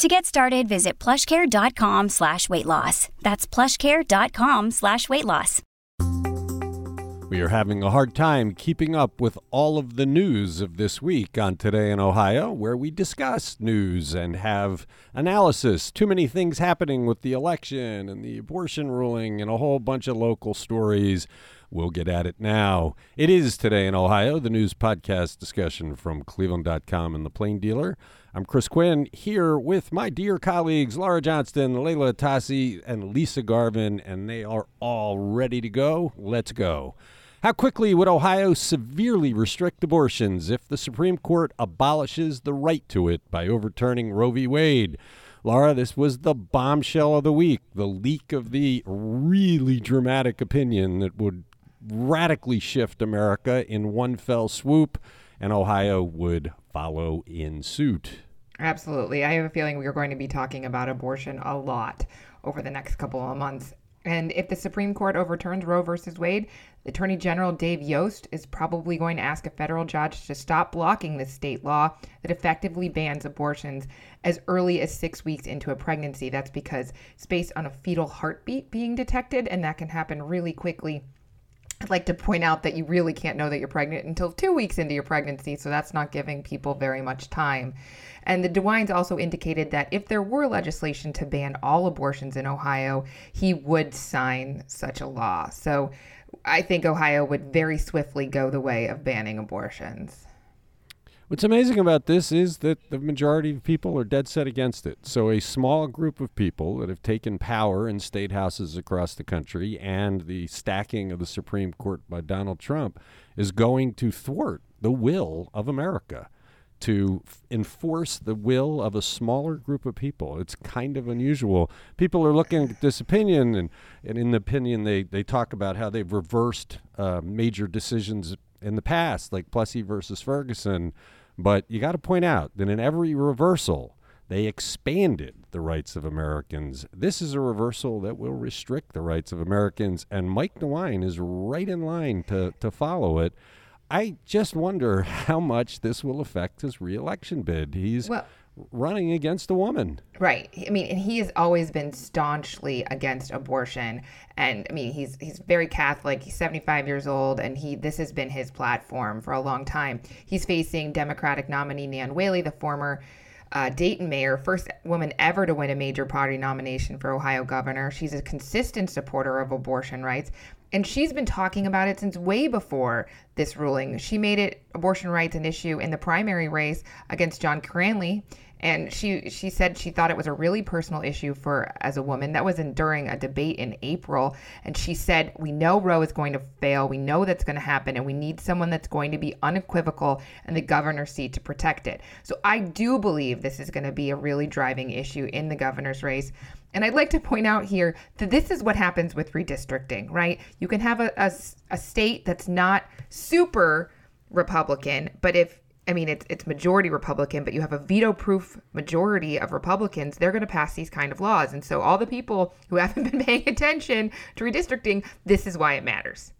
To get started, visit plushcare.com slash weight loss. That's plushcare.com slash weight loss. We are having a hard time keeping up with all of the news of this week on Today in Ohio, where we discuss news and have analysis. Too many things happening with the election and the abortion ruling and a whole bunch of local stories. We'll get at it now. It is Today in Ohio, the news podcast discussion from Cleveland.com and The Plain Dealer. I'm Chris Quinn here with my dear colleagues Laura Johnston, Leila Tassi, and Lisa Garvin, and they are all ready to go. Let's go. How quickly would Ohio severely restrict abortions if the Supreme Court abolishes the right to it by overturning Roe v. Wade? Laura, this was the bombshell of the week, the leak of the really dramatic opinion that would radically shift America in one fell swoop, and Ohio would follow in suit. Absolutely. I have a feeling we are going to be talking about abortion a lot over the next couple of months. And if the Supreme Court overturns Roe versus Wade, Attorney General Dave Yost is probably going to ask a federal judge to stop blocking the state law that effectively bans abortions as early as six weeks into a pregnancy. That's because it's based on a fetal heartbeat being detected, and that can happen really quickly. I'd like to point out that you really can't know that you're pregnant until two weeks into your pregnancy, so that's not giving people very much time. And the DeWines also indicated that if there were legislation to ban all abortions in Ohio, he would sign such a law. So I think Ohio would very swiftly go the way of banning abortions. What's amazing about this is that the majority of people are dead set against it. So, a small group of people that have taken power in state houses across the country and the stacking of the Supreme Court by Donald Trump is going to thwart the will of America to f- enforce the will of a smaller group of people. It's kind of unusual. People are looking at this opinion, and, and in the opinion, they, they talk about how they've reversed uh, major decisions in the past, like Plessy versus Ferguson. But you got to point out that in every reversal, they expanded the rights of Americans. This is a reversal that will restrict the rights of Americans, and Mike DeWine is right in line to, to follow it. I just wonder how much this will affect his reelection bid. He's Well- running against a woman. Right. I mean, and he has always been staunchly against abortion. And I mean, he's he's very Catholic. He's 75 years old, and he this has been his platform for a long time. He's facing Democratic nominee Nan Whaley, the former uh, Dayton mayor, first woman ever to win a major party nomination for Ohio governor. She's a consistent supporter of abortion rights. And she's been talking about it since way before this ruling. She made it abortion rights an issue in the primary race against John Cranley and she she said she thought it was a really personal issue for as a woman. That was in, during a debate in april. And she said we know roe is going to fail. We know that's going to happen and we need someone that's going to be unequivocal in the governor's seat to protect it. So i do believe this is going to be a really driving issue in the governor's race. And I'd like to point out here that this is what happens with redistricting, right? You can have a, a, a state that's not super Republican, but if I mean, it's it's majority Republican, but you have a veto-proof majority of Republicans. They're going to pass these kind of laws, and so all the people who haven't been paying attention to redistricting, this is why it matters.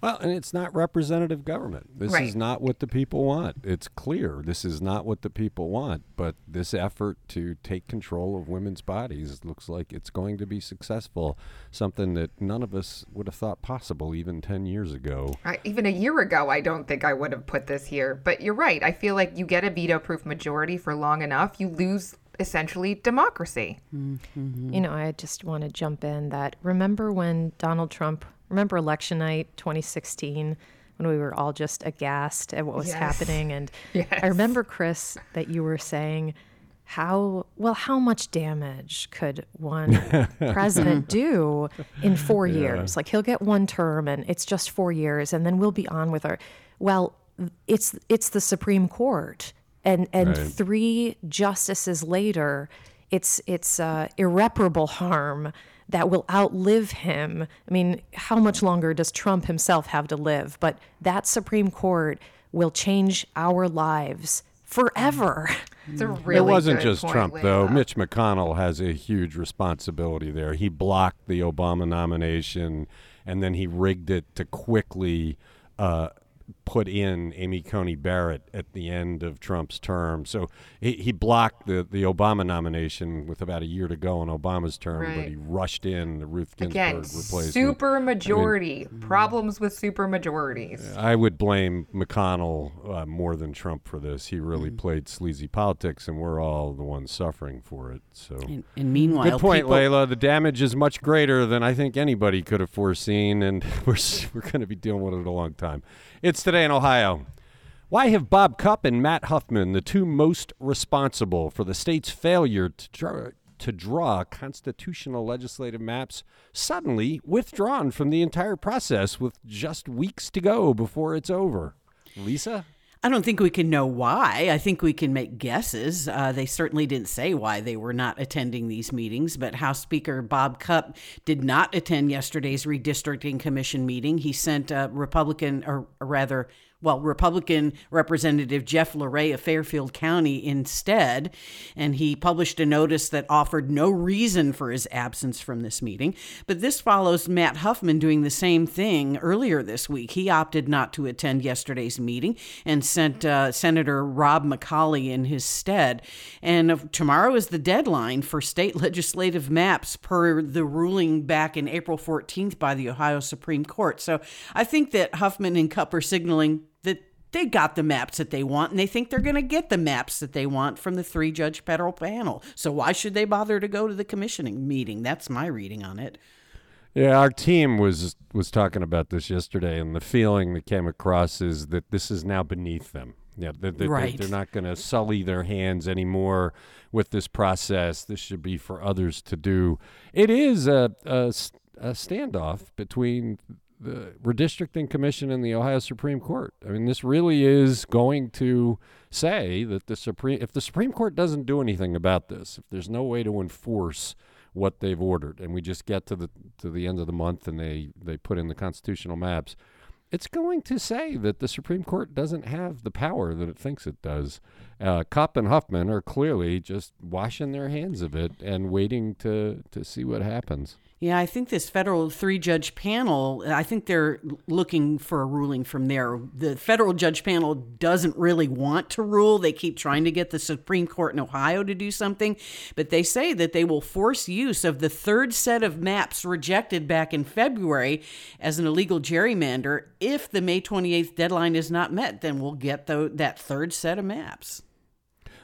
Well, and it's not representative government. This Right. is not what the people want. It's clear this is not what the people want. But this effort to take control of women's bodies looks like it's going to be successful. Something that none of us would have thought possible even 10 years ago. I, even a year ago, I don't think I would have put this here. But you're right. I feel like you get a veto-proof majority for long enough, you lose essentially democracy. Mm-hmm. You know, I just want to jump in that remember when Donald Trump, remember election night 2016 when we were all just aghast at what was Yes. happening and Yes. I remember Chris that you were saying how well how much damage could one president do in 4 years? Like he'll get one term and it's just 4 years and then we'll be on with our well it's it's the Supreme Court and and Right. three justices later, it's it's uh, irreparable harm that will outlive him. I mean, how much longer does Trump himself have to live? But that Supreme Court will change our lives forever. It's a really it wasn't good just point, Trump, though. Leila. Mitch McConnell has a huge responsibility there. He blocked the Obama nomination, and then he rigged it to quickly uh, put in Amy Coney Barrett at the end of Trump's term. So he, he blocked the, the Obama nomination with about a year to go on Obama's term, but he rushed in the Ruth Ginsburg Again, replacement. super majority. Problems with super majorities. I would blame McConnell uh, more than Trump for this. He really Mm. played sleazy politics, and we're all the ones suffering for it. So. And, and meanwhile, Good point, people, Leila. The damage is much greater than I think anybody could have foreseen, and we're we're going to be dealing with it a long time. It's today in Ohio. Why have Bob Cupp and Matt Huffman, the two most responsible for the state's failure to draw, to draw constitutional legislative maps, suddenly withdrawn from the entire process with just weeks to go before it's over? Lisa? I don't think we can know why. I think we can make guesses. Uh, they certainly didn't say why they were not attending these meetings, but House Speaker Bob Cupp did not attend yesterday's redistricting commission meeting. He sent a Republican, or, or rather, well, Republican Representative Jeff LaRe of Fairfield County instead, and he published a notice that offered no reason for his absence from this meeting. But this follows Matt Huffman doing the same thing earlier this week. He opted not to attend yesterday's meeting and sent uh, Senator Rob McColley in his stead. And tomorrow is the deadline for state legislative maps per the ruling back in April 14th by the Ohio Supreme Court. So I think that Huffman and Cupp are signaling that they got the maps that they want and they think they're going to get the maps that they want from the three judge federal panel. So why should they bother to go to the commissioning meeting? That's my reading on it. Yeah, our team was was talking about this yesterday, and the feeling that came across is that this is now beneath them. Yeah, they, they, Right. they're not going to sully their hands anymore with this process. This should be for others to do. It is a a standoff between the redistricting commission and the Ohio Supreme Court. I mean, this really is going to say that the Supreme, if the Supreme Court doesn't do anything about this, if there's no way to enforce what they've ordered, and we just get to the to the end of the month and they they put in the constitutional maps, it's going to say that the Supreme Court doesn't have the power that it thinks it does. Uh, Cupp and Huffman are clearly just washing their hands of it and waiting to to see what happens. Yeah, I think this federal three judge panel, I think they're looking for a ruling from there. The federal judge panel doesn't really want to rule. They keep trying to get the Supreme Court in Ohio to do something, but they say that they will force use of the third set of maps rejected back in February as an illegal gerrymander. If the May 28th deadline is not met, then we'll get the, that third set of maps.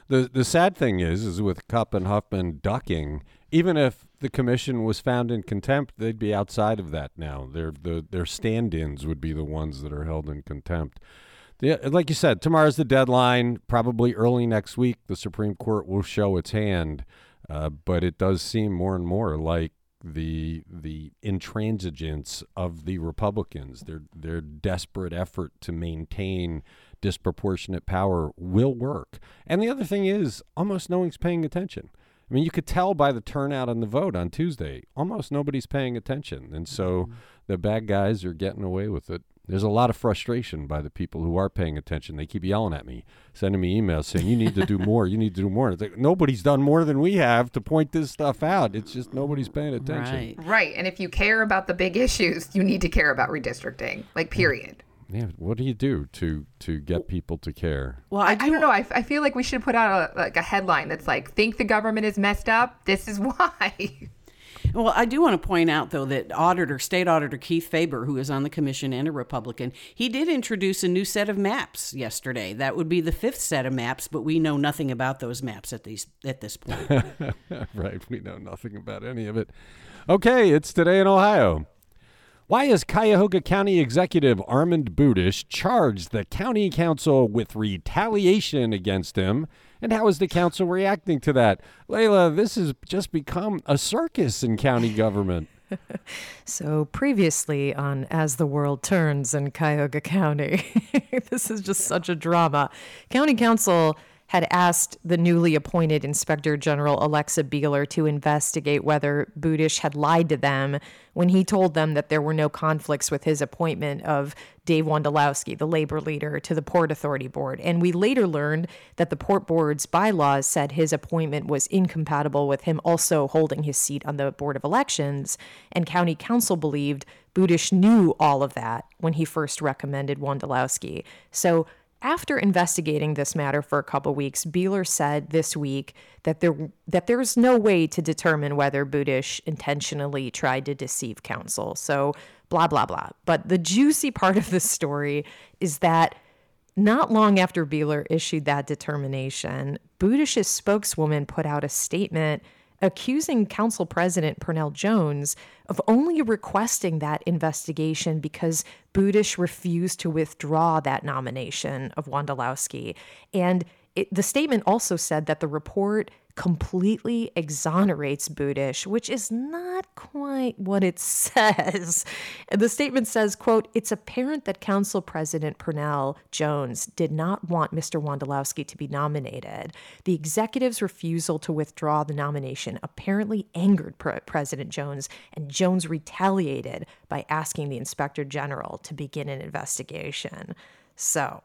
The the sad thing is, is with Cupp and Huffman ducking, even if the commission was found in contempt, they'd be outside of that now. Their the their stand-ins would be the ones that are held in contempt. The, like you said, tomorrow's the deadline. Probably early next week, the Supreme Court will show its hand. Uh, but it does seem more and more like the the intransigence of the Republicans, their their desperate effort to maintain disproportionate power will work. And the other thing is, almost no one's paying attention. I mean, you could tell by the turnout on the vote on Tuesday, almost nobody's paying attention. And so mm-hmm. the bad guys are getting away with it. There's a lot of frustration by the people who are paying attention. They keep yelling at me, sending me emails saying, You need to do more. You need to do more. It's like, nobody's done more than we have to point this stuff out. It's just nobody's paying attention. Right. Right. And if you care about the big issues, you need to care about redistricting. Like, period. Yeah, what do you do to to get people to care? Well, I, I, I do don't know. I, f- I feel like we should put out a, like a headline that's like, think the government is messed up? This is why. Well, I do want to point out, though, that Auditor, State Auditor Keith Faber, who is on the commission and a Republican, he did introduce a new set of maps yesterday. That would be the fifth set of maps, but we know nothing about those maps at these at this point. right, we know nothing about any of it. Okay, it's today in Ohio. Why has Cuyahoga County Executive Armond Budish charged the county council with retaliation against him? And how is the council reacting to that? Leila, this has just become a circus in county government. So previously on As the World Turns in Cuyahoga County, this is just such a drama. County Council had asked the newly appointed Inspector General Alexa Beeler to investigate whether Budish had lied to them when he told them that there were no conflicts with his appointment of Dave Wondolowski, the labor leader, to the Port Authority Board. And we later learned that the Port Board's bylaws said his appointment was incompatible with him also holding his seat on the Board of Elections. And County Council believed Budish knew all of that when he first recommended Wondolowski. So after investigating this matter for a couple weeks, Beeler said this week that there that there's no way to determine whether Budish intentionally tried to deceive counsel. So blah blah blah. But the juicy part of the story is that not long after Beeler issued that determination, Budish's spokeswoman put out a statement accusing Council President Pernell Jones of only requesting that investigation because Budish refused to withdraw that nomination of Wondolowski. And it, the statement also said that the report completely exonerates Budish, which is not quite what it says. The statement says, quote, it's apparent that Council President Pernell Jones did not want Mr. Wondolowski to be nominated. The executive's refusal to withdraw the nomination apparently angered Pre- President Jones, and Jones retaliated by asking the Inspector General to begin an investigation. So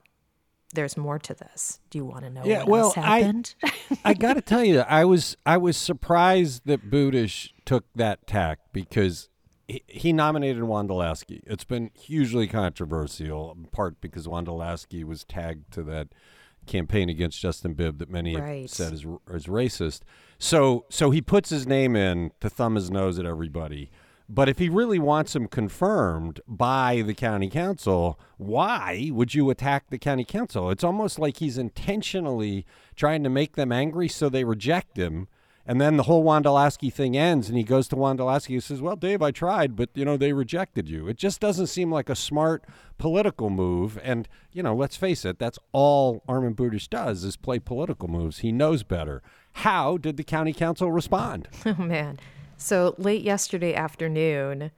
there's more to this. Do you want to know Yeah, what well? I, I got to tell you, I was I was surprised that Budish took that tack because he, he nominated Wondolowski. It's been hugely controversial, in part because Wondolowski was tagged to that campaign against Justin Bibb that many Right. have said is is racist. So so he puts his name in to thumb his nose at everybody. But if he really wants him confirmed by the county council, why would you attack the county council? It's almost like he's intentionally trying to make them angry so they reject him. And then the whole Wondolowski thing ends, and he goes to Wondolowski and says, "Well, Dave, I tried, but you know they rejected you." It just doesn't seem like a smart political move. And you know, let's face it, that's all Armond Budish does is play political moves. He knows better. How did the county council respond? Oh man. So late yesterday afternoon,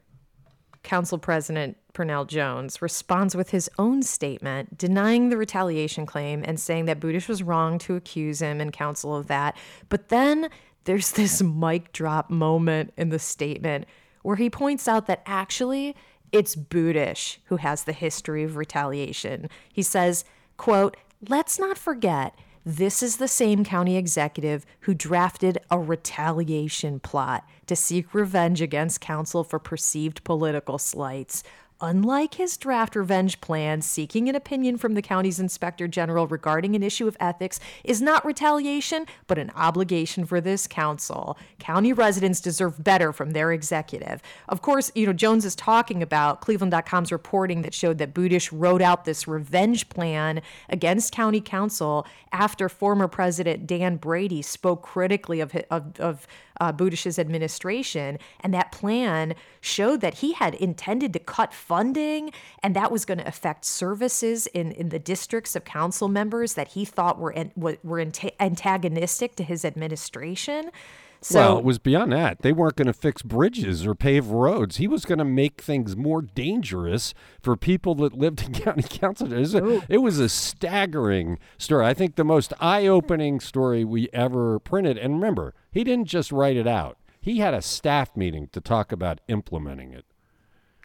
Council President Pernell Jones responds with his own statement denying the retaliation claim and saying that Budish was wrong to accuse him and council of that. But then there's this mic drop moment in the statement where he points out that actually it's Budish who has the history of retaliation. He says, quote, let's not forget this is the same county executive who drafted a retaliation plot to seek revenge against council for perceived political slights. Unlike his draft revenge plan, seeking an opinion from the county's inspector general regarding an issue of ethics is not retaliation, but an obligation for this council. County residents deserve better from their executive. Of course, you know, Jones is talking about Cleveland.com's reporting that showed that Budish wrote out this revenge plan against county council after former President Dan Brady spoke critically of, of, of uh, Budish's administration. And that plan showed that he had intended to cut funding, and that was going to affect services in, in the districts of council members that he thought were, were were anta- antagonistic to his administration. So, well, it was beyond that. They weren't going to fix bridges or pave roads. He was going to make things more dangerous for people that lived in county council. It was, a, oh. it was a staggering story. I think the most eye-opening story we ever printed. And remember, he didn't just write it out. He had a staff meeting to talk about implementing it.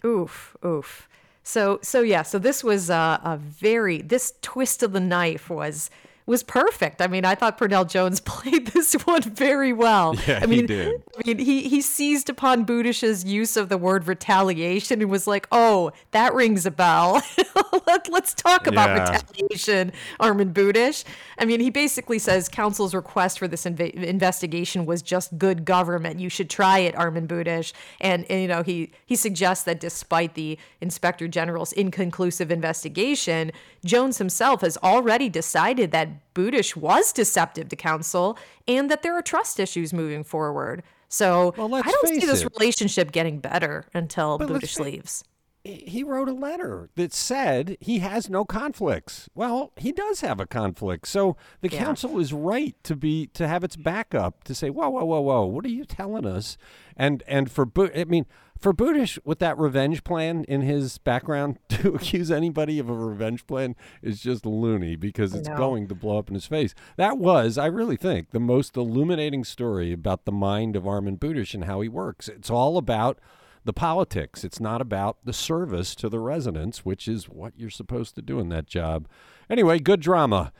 Oof, oof. So, so yeah. So this was a, a very this twist of the knife was was perfect. I mean, I thought Pernell Jones played this one very well. Yeah, I mean, he did. I mean, he he seized upon Budish's use of the word retaliation and was like, "Oh, that rings a bell. Let, let's talk about Yeah. retaliation, Armond Budish." I mean, he basically says council's request for this inve- investigation was just good government. You should try it, Armond Budish. And, and, you know, he he suggests that despite the inspector general's inconclusive investigation, Jones himself has already decided that Budish was deceptive to council and that there are trust issues moving forward. So Well, I don't see this it. relationship getting better until But let's Budish leaves. He wrote a letter that said he has no conflicts. Well, he does have a conflict. So the yeah. council is right to be to have its backup to say, whoa, whoa, whoa, whoa, what are you telling us? And and for I mean, for Budish with that revenge plan in his background to accuse anybody of a revenge plan is just loony because it's going to blow up in his face. That was, I really think, the most illuminating story about the mind of Armond Budish and how he works. It's all about the politics. It's not about the service to the residents, which is what you're supposed to do in that job. Anyway, good drama.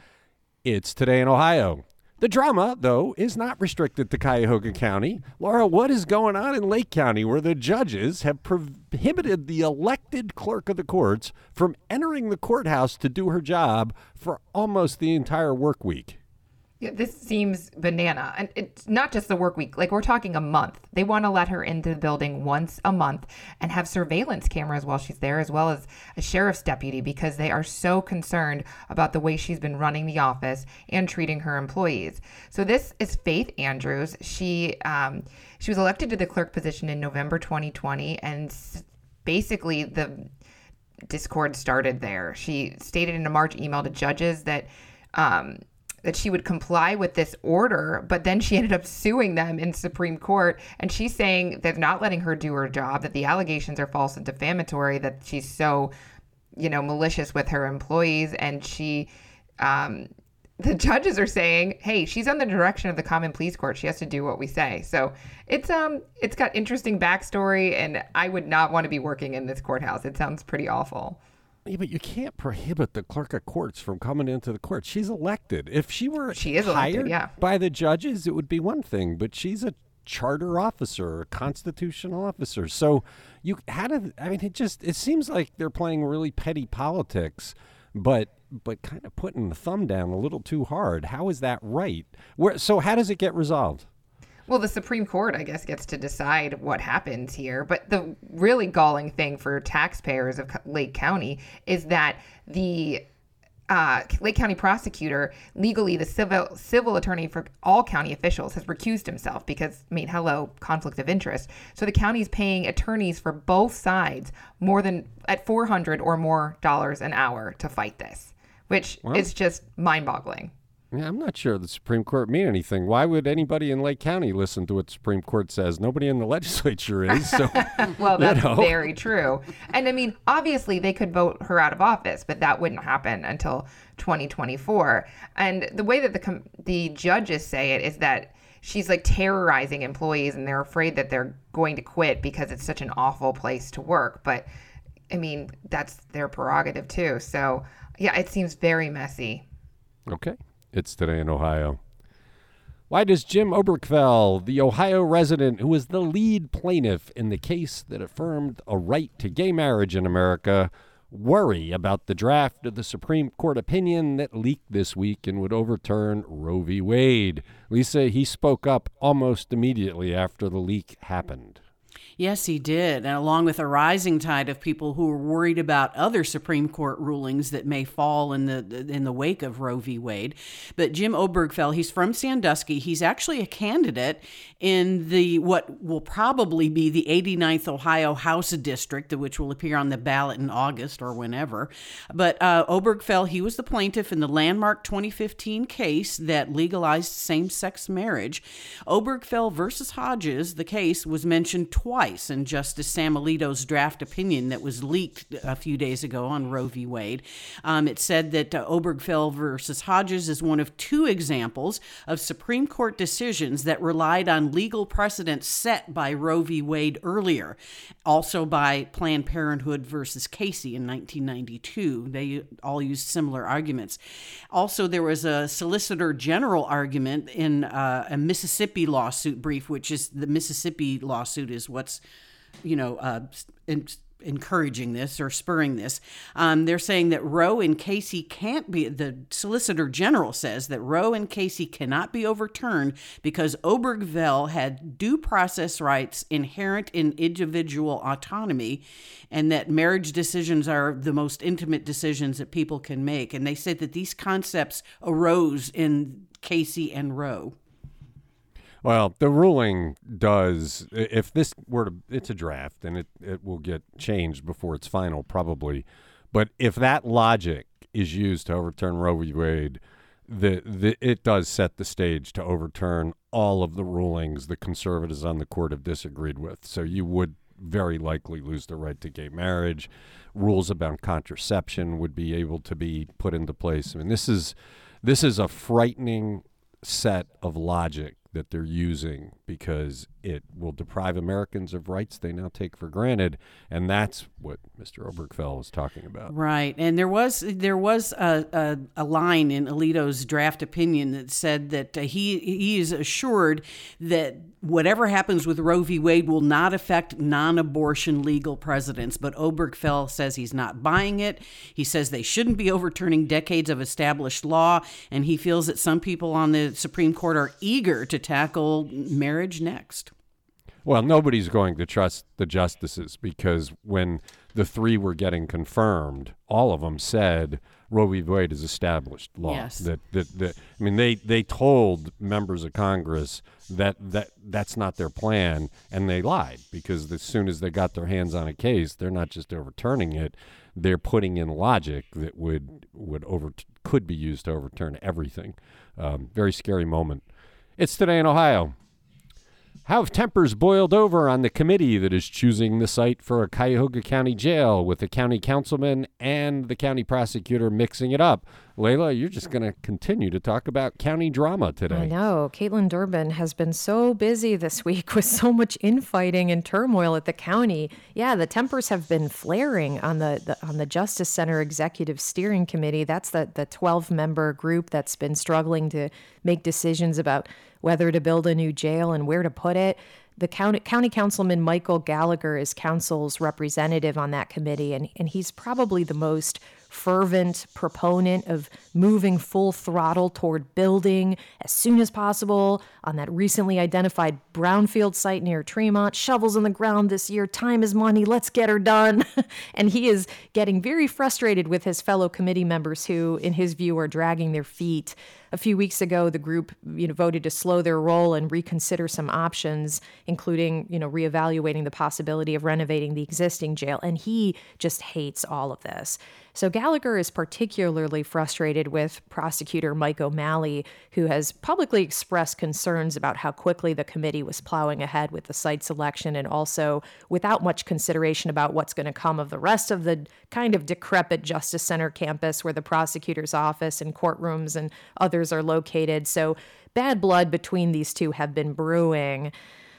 It's today in Ohio. The drama, though, is not restricted to Cuyahoga County. Laura, what is going on in Lake County where the judges have prohibited the elected clerk of the courts from entering the courthouse to do her job for almost the entire work week? Yeah, this seems banana. And it's not just the work week. Like we're talking a month. They want to let her into the building once a month and have surveillance cameras while she's there, as well as a sheriff's deputy, because they are so concerned about the way she's been running the office and treating her employees. So this is Faith Andrews. She um, she was elected to the clerk position in November 2020, and basically the discord started there. She stated in a March email to judges that. Um, that she would comply with this order, but then she ended up suing them in Supreme Court. And she's saying they're not letting her do her job, that the allegations are false and defamatory, that she's so, you know, malicious with her employees. And she, um, the judges are saying, "Hey, she's on the direction of the Common Pleas Court. She has to do what we say." So it's um, it's got interesting backstory, and I would not want to be working in this courthouse. It sounds pretty awful. Yeah, but you can't prohibit the clerk of courts from coming into the court. She's elected. If she were she is hired elected, yeah. by the judges, it would be one thing. But she's a charter officer, a constitutional officer. So you how did I mean? It just it seems like they're playing really petty politics, but but kind of putting the thumb down a little too hard. How is that right? Where so how does it get resolved? Well, the Supreme Court, I guess, gets to decide what happens here. But the really galling thing for taxpayers of Lake County is that the uh, Lake County prosecutor, legally the civil civil attorney for all county officials, has recused himself because, I mean, hello, conflict of interest. So the county is paying attorneys for both sides more than at four hundred or more dollars an hour to fight this, which is just mind-boggling. Yeah, I'm not sure the Supreme Court mean anything. Why would anybody in Lake County listen to what the Supreme Court says? Nobody in the legislature is. So, well, that's you know. very true. And I mean, obviously, they could vote her out of office, but that wouldn't happen until 2024. And the way that the the judges say it is that she's like terrorizing employees, and they're afraid that they're going to quit because it's such an awful place to work. But I mean, that's their prerogative too. So, yeah, it seems very messy. Okay. It's Today in Ohio. Why does Jim Obergefell, the Ohio resident who was the lead plaintiff in the case that affirmed a right to gay marriage in America, worry about the draft of the Supreme Court opinion that leaked this week and would overturn Roe v. Wade? Lisa, he spoke up almost immediately after the leak happened. Yes, he did. And along with a rising tide of people who are worried about other Supreme Court rulings that may fall in the in the wake of Roe v. Wade. But Jim Obergefell, he's from Sandusky. He's actually a candidate in the what will probably be the 89th Ohio House District, which will appear on the ballot in August or whenever. But uh, Obergefell, he was the plaintiff in the landmark 2015 case that legalized same-sex marriage. Obergefell versus Hodges, the case was mentioned twice twice in Justice Sam Alito's draft opinion that was leaked a few days ago on Roe v. Wade. Um, it said that uh, Obergefell versus Hodges is one of two examples of Supreme Court decisions that relied on legal precedents set by Roe v. Wade earlier, also by Planned Parenthood versus Casey in 1992. They all used similar arguments. Also, there was a Solicitor General argument in uh, a Mississippi lawsuit brief, which is the Mississippi lawsuit is what's you know, uh, in, encouraging this or spurring this. Um, they're saying that Roe and Casey can't be, the Solicitor General says that Roe and Casey cannot be overturned because Obergefell had due process rights inherent in individual autonomy and that marriage decisions are the most intimate decisions that people can make. And they said that these concepts arose in Casey and Roe. Well, the ruling does. If this were to, it's a draft, and it, it will get changed before it's final, probably. But if that logic is used to overturn Roe v. Wade, the, the it does set the stage to overturn all of the rulings the conservatives on the court have disagreed with. So you would very likely lose the right to gay marriage. Rules about contraception would be able to be put into place. I mean, this is this is a frightening set of logic that they're using because it will deprive Americans of rights they now take for granted, and that's what Mr. Obergefell was talking about. Right, and there was there was a, a, a line in Alito's draft opinion that said that uh, he he is assured that whatever happens with Roe v. Wade will not affect non-abortion legal precedents. But Obergefell says he's not buying it. He says they shouldn't be overturning decades of established law, and he feels that some people on the Supreme Court are eager to tackle marriage next. Well, nobody's going to trust the justices because when the three were getting confirmed, all of them said Roe v. Wade is established law. Yes. That, that, that I mean, they, they told members of Congress that, that that's not their plan, and they lied because as soon as they got their hands on a case, they're not just overturning it; they're putting in logic that would would over could be used to overturn everything. Um, very scary moment. It's today in Ohio. How have tempers boiled over on the committee that is choosing the site for a Cuyahoga County jail with the county councilman and the county prosecutor mixing it up? Leila, you're just going to continue to talk about county drama today. I know. Kaitlin Durbin has been so busy this week with so much infighting and turmoil at the county. Yeah, the tempers have been flaring on the, the on the Justice Center Executive Steering Committee. That's the the 12 member group that's been struggling to make decisions about whether to build a new jail and where to put it. The county, county councilman Michael Gallagher is council's representative on that committee, and, and he's probably the most fervent proponent of moving full throttle toward building as soon as possible on that recently identified brownfield site near Tremont. Shovels in the ground this year. Time is money. Let's get her done. and he is getting very frustrated with his fellow committee members who, in his view, are dragging their feet. A few weeks ago, the group you know, voted to slow their roll and reconsider some options, including you know reevaluating the possibility of renovating the existing jail. And he just hates all of this. So Gallagher is particularly frustrated with prosecutor Mike O'Malley, who has publicly expressed concerns about how quickly the committee was plowing ahead with the site selection and also without much consideration about what's going to come of the rest of the kind of decrepit Justice Center campus where the prosecutor's office and courtrooms and are located. So bad blood between these two have been brewing.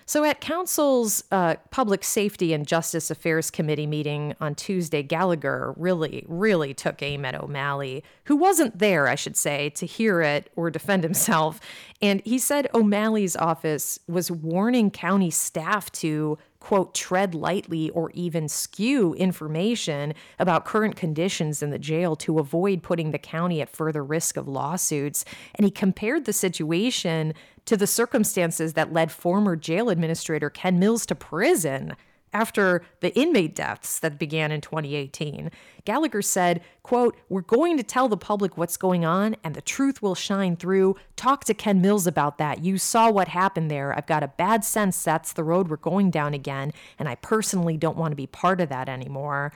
So, at Council's uh, Public Safety and Justice Affairs Committee meeting on Tuesday, Gallagher really, really took aim at O'Malley, who wasn't there, I should say, to hear it or defend himself. And he said O'Malley's office was warning county staff to quote, tread lightly or even skew information about current conditions in the jail to avoid putting the county at further risk of lawsuits. And he compared the situation to the circumstances that led former jail administrator Ken Mills to prison after the inmate deaths that began in 2018. Gallagher said, quote, "We're going to tell the public what's going on and the truth will shine through. Talk to Ken Mills about that. You saw what happened there. I've got a bad sense that's the road we're going down again, and I personally don't want to be part of that anymore."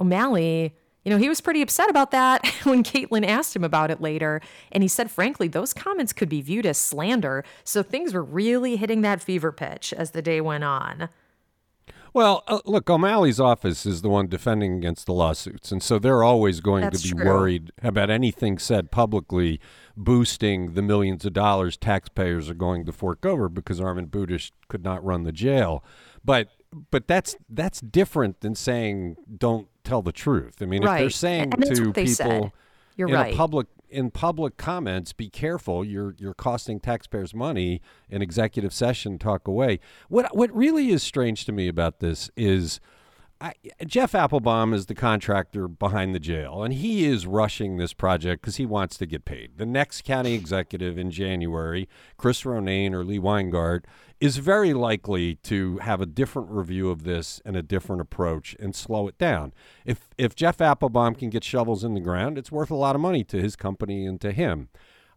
O'Malley you know, he was pretty upset about that when Kaitlin asked him about it later. And he said, frankly, those comments could be viewed as slander. So things were really hitting that fever pitch as the day went on. Well, uh, look, O'Malley's office is the one defending against the lawsuits, and so they're always going That's to be true. worried about anything said publicly boosting the millions of dollars taxpayers are going to fork over because Armond Budish could not run the jail. But but that's that's different than saying don't tell the truth. I mean, if they're saying And to people said. You're in right. a public in public comments, be careful. You're you're costing taxpayers money in executive session. Talk away. What what really is strange to me about this is. I, Jeff Applebaum is the contractor behind the jail, and he is rushing this project because he wants to get paid. The next county executive in January, Chris Ronayne or Lee Weingart, is very likely to have a different review of this and a different approach and slow it down. If if Jeff Applebaum can get shovels in the ground, it's worth a lot of money to his company and to him.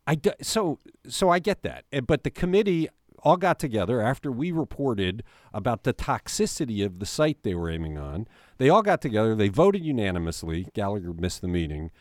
I do, so so I get that, Eh, but the committee all got together after we reported about the toxicity of the site they were aiming on. They all got together. They voted unanimously. Gallagher missed the meeting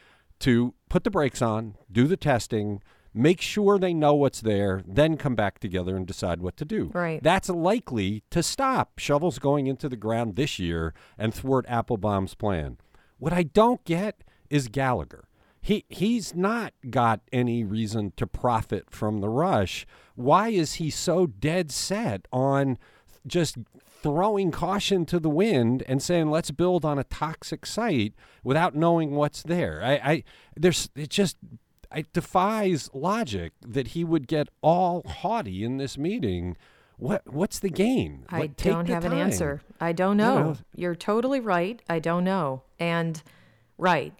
to put the brakes on, do the testing, make sure they know what's there, then come back together and decide what to do. Right. That's likely to stop shovels going into the ground this year and thwart Applebaum's plan. What I don't get is Gallagher. He he's not got any reason to profit from the rush. Why is he so dead set on just throwing caution to the wind and saying let's build on a toxic site without knowing what's there? I, I there's it just it defies logic that he would get all haughty in this meeting. What what's the gain? I What- don't have an answer. I don't know. know. You're totally right. I don't know. And right.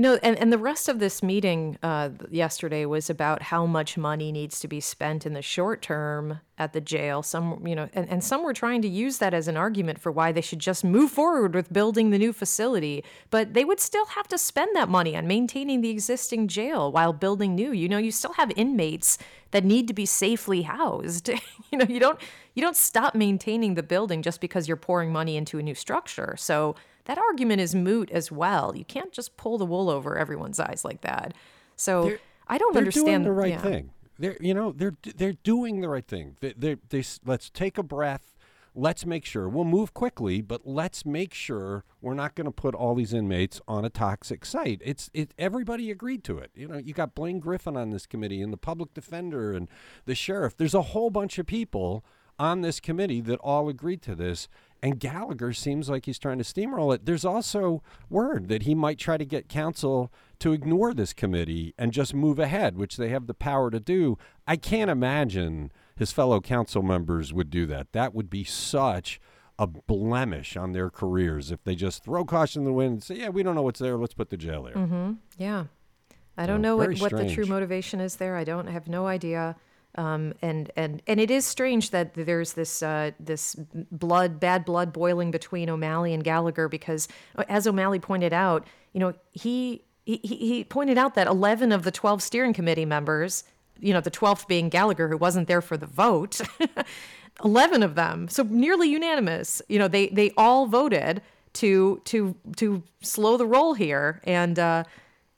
You know, and, and the rest of this meeting uh, yesterday was about how much money needs to be spent in the short term at the jail. Some, you know, and, and some were trying to use that as an argument for why they should just move forward with building the new facility. But they would still have to spend that money on maintaining the existing jail while building new. You know, you still have inmates that need to be safely housed. you know, you don't you don't stop maintaining the building just because you're pouring money into a new structure. So that argument is moot as well. You can't just pull the wool over everyone's eyes like that. So I don't they're understand doing the right yeah. thing. They're you know they're they're doing the right thing. They they they let's take a breath. Let's make sure we'll move quickly, but let's make sure we're not going to put all these inmates on a toxic site. It's it everybody agreed to it. You know, you got Blaine Griffin on this committee and the public defender and the sheriff. There's a whole bunch of people on this committee that all agreed to this. And Gallagher seems like he's trying to steamroll it. There's also word that he might try to get council to ignore this committee and just move ahead, which they have the power to do. I can't imagine his fellow council members would do that. That would be such a blemish on their careers if they just throw caution in the wind and say, "Yeah, we don't know what's there. Let's put the jail there." Mm-hmm. Yeah. I don't So, know what, what the true motivation is there. I don't have no idea. Um, and and and it is strange that there's this uh, this blood bad blood boiling between O'Malley and Gallagher because uh, as O'Malley pointed out, you know he he, he pointed out that 11 of the 12 steering committee members, you know the 12th being Gallagher who wasn't there for the vote, 11 of them, so nearly unanimous. You know they they all voted to to to slow the roll here and. Uh,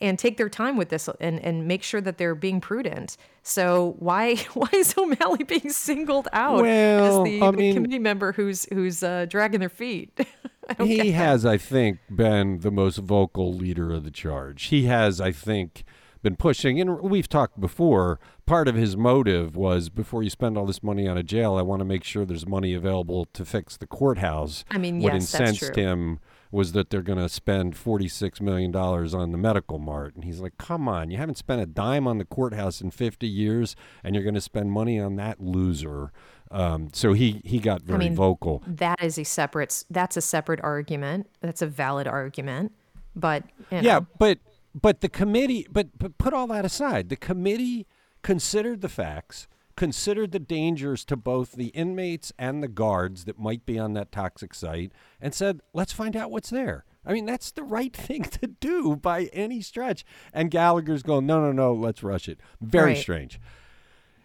and take their time with this and, and make sure that they're being prudent. So why why is O'Malley being singled out Well, as the, the mean- committee member who's who's uh, dragging their feet? I don't get He has, I think, been the most vocal leader of the charge. He has, I think, been pushing, and we've talked before. Part of his motive was before you spend all this money on a jail, I want to make sure there's money available to fix the courthouse. I mean, what yes, that's incensed true. him was that they're going to spend $46 million on the medical mart. And he's like, come on, you haven't spent a dime on the courthouse in 50 years, and you're going to spend money on that loser. Um, so he, he got very mean, vocal. that is a separate that's a separate argument. That's a valid argument. But you know, Yeah, but but the committee, but, but put all that aside. The committee considered the facts, considered the dangers to both the inmates and the guards that might be on that toxic site, and said, "Let's find out what's there." I mean, that's the right thing to do by any stretch. And Gallagher's going, "No, no, no, let's rush it." Very Right. strange.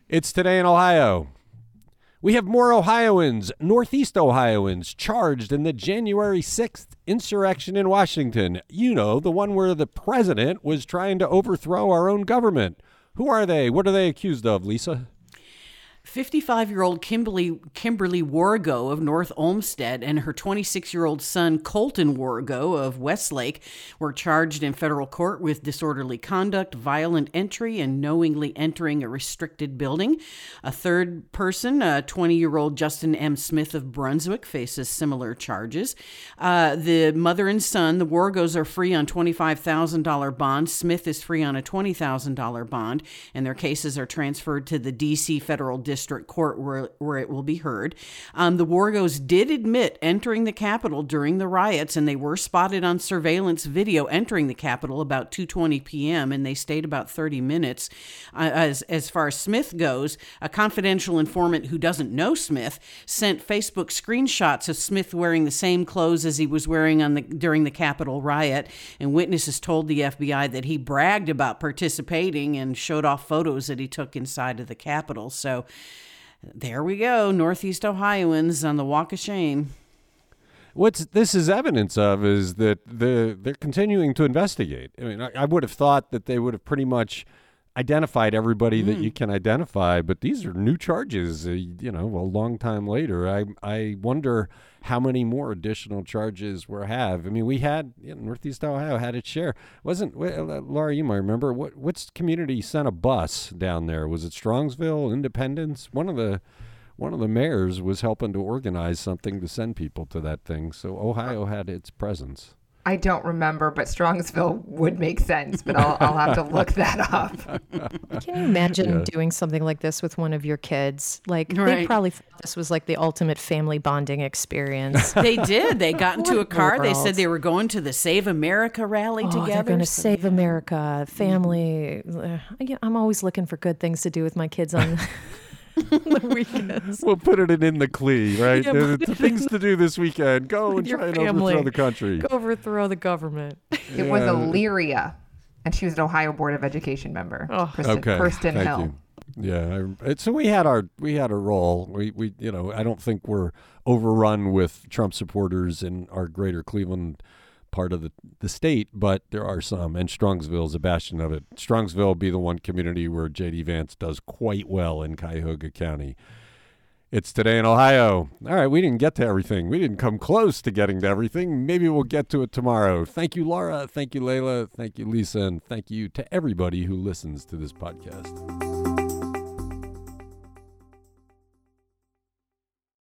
It's today in Ohio. We have more Ohioans, Northeast Ohioans, charged in the January 6th insurrection in Washington. You know, the one where the president was trying to overthrow our own government. Who are they? What are they accused of, Lisa? 55 year old Kimberly, Kimberly Wargo of North Olmsted and her 26 year old son Colton Wargo of Westlake were charged in federal court with disorderly conduct, violent entry, and knowingly entering a restricted building. A third person, 20 year old Justin M. Smith of Brunswick, faces similar charges. Uh, the mother and son, the Wargos, are free on $25,000 bond. Smith is free on a $20,000 bond, and their cases are transferred to the D.C. Federal District District court where, where it will be heard. Um, the Wargos did admit entering the Capitol during the riots, and they were spotted on surveillance video entering the Capitol about 2:20 p.m. and they stayed about 30 minutes. Uh, as as far as Smith goes, a confidential informant who doesn't know Smith sent Facebook screenshots of Smith wearing the same clothes as he was wearing on the during the Capitol riot, and witnesses told the FBI that he bragged about participating and showed off photos that he took inside of the Capitol. So there we go, Northeast Ohioans on the walk of shame. What's this is evidence of is that the they're continuing to investigate. I mean, I, I would have thought that they would have pretty much identified everybody that you can identify, but these are new charges. Uh, you know, a long time later. I I wonder how many more additional charges we have. I mean, we had you know, Northeast Ohio had its share. Wasn't uh, Laura? You might remember what what's community sent a bus down there? Was it Strongsville, Independence? One of the one of the mayors was helping to organize something to send people to that thing. So Ohio had its presence. I don't remember, but Strongsville would make sense, but I'll, I'll have to look that up. Can you imagine doing something like this with one of your kids? Like they probably thought this was like the ultimate family bonding experience. They did. They got into a car. They said they were going to the Save America rally Oh, together. they're going to So- save America, family. Yeah, I'm always looking for good things to do with my kids on the weekends. We'll put it in, in the CLE, right? Yeah, The- put the it things to do this weekend. Go and your try and family. overthrow the country. Go overthrow the government. It was Illyria, and she was an Ohio Board of Education member. Oh. Kristen, Okay, Kirsten thank Hill. you. Yeah, I, it- so we had our we had a role. We we you know I don't think we're overrun with Trump supporters in our greater Cleveland part of the, the state, but there are some, and Strongsville is a bastion of it. Strongsville will be the one community where J.D. Vance does quite well in Cuyahoga County. It's today in Ohio. All right, we didn't get to everything. We didn't come close to getting to everything. Maybe we'll get to it tomorrow. Thank you, Laura. Thank you, Leila. Thank you, Lisa. And thank you to everybody who listens to this podcast.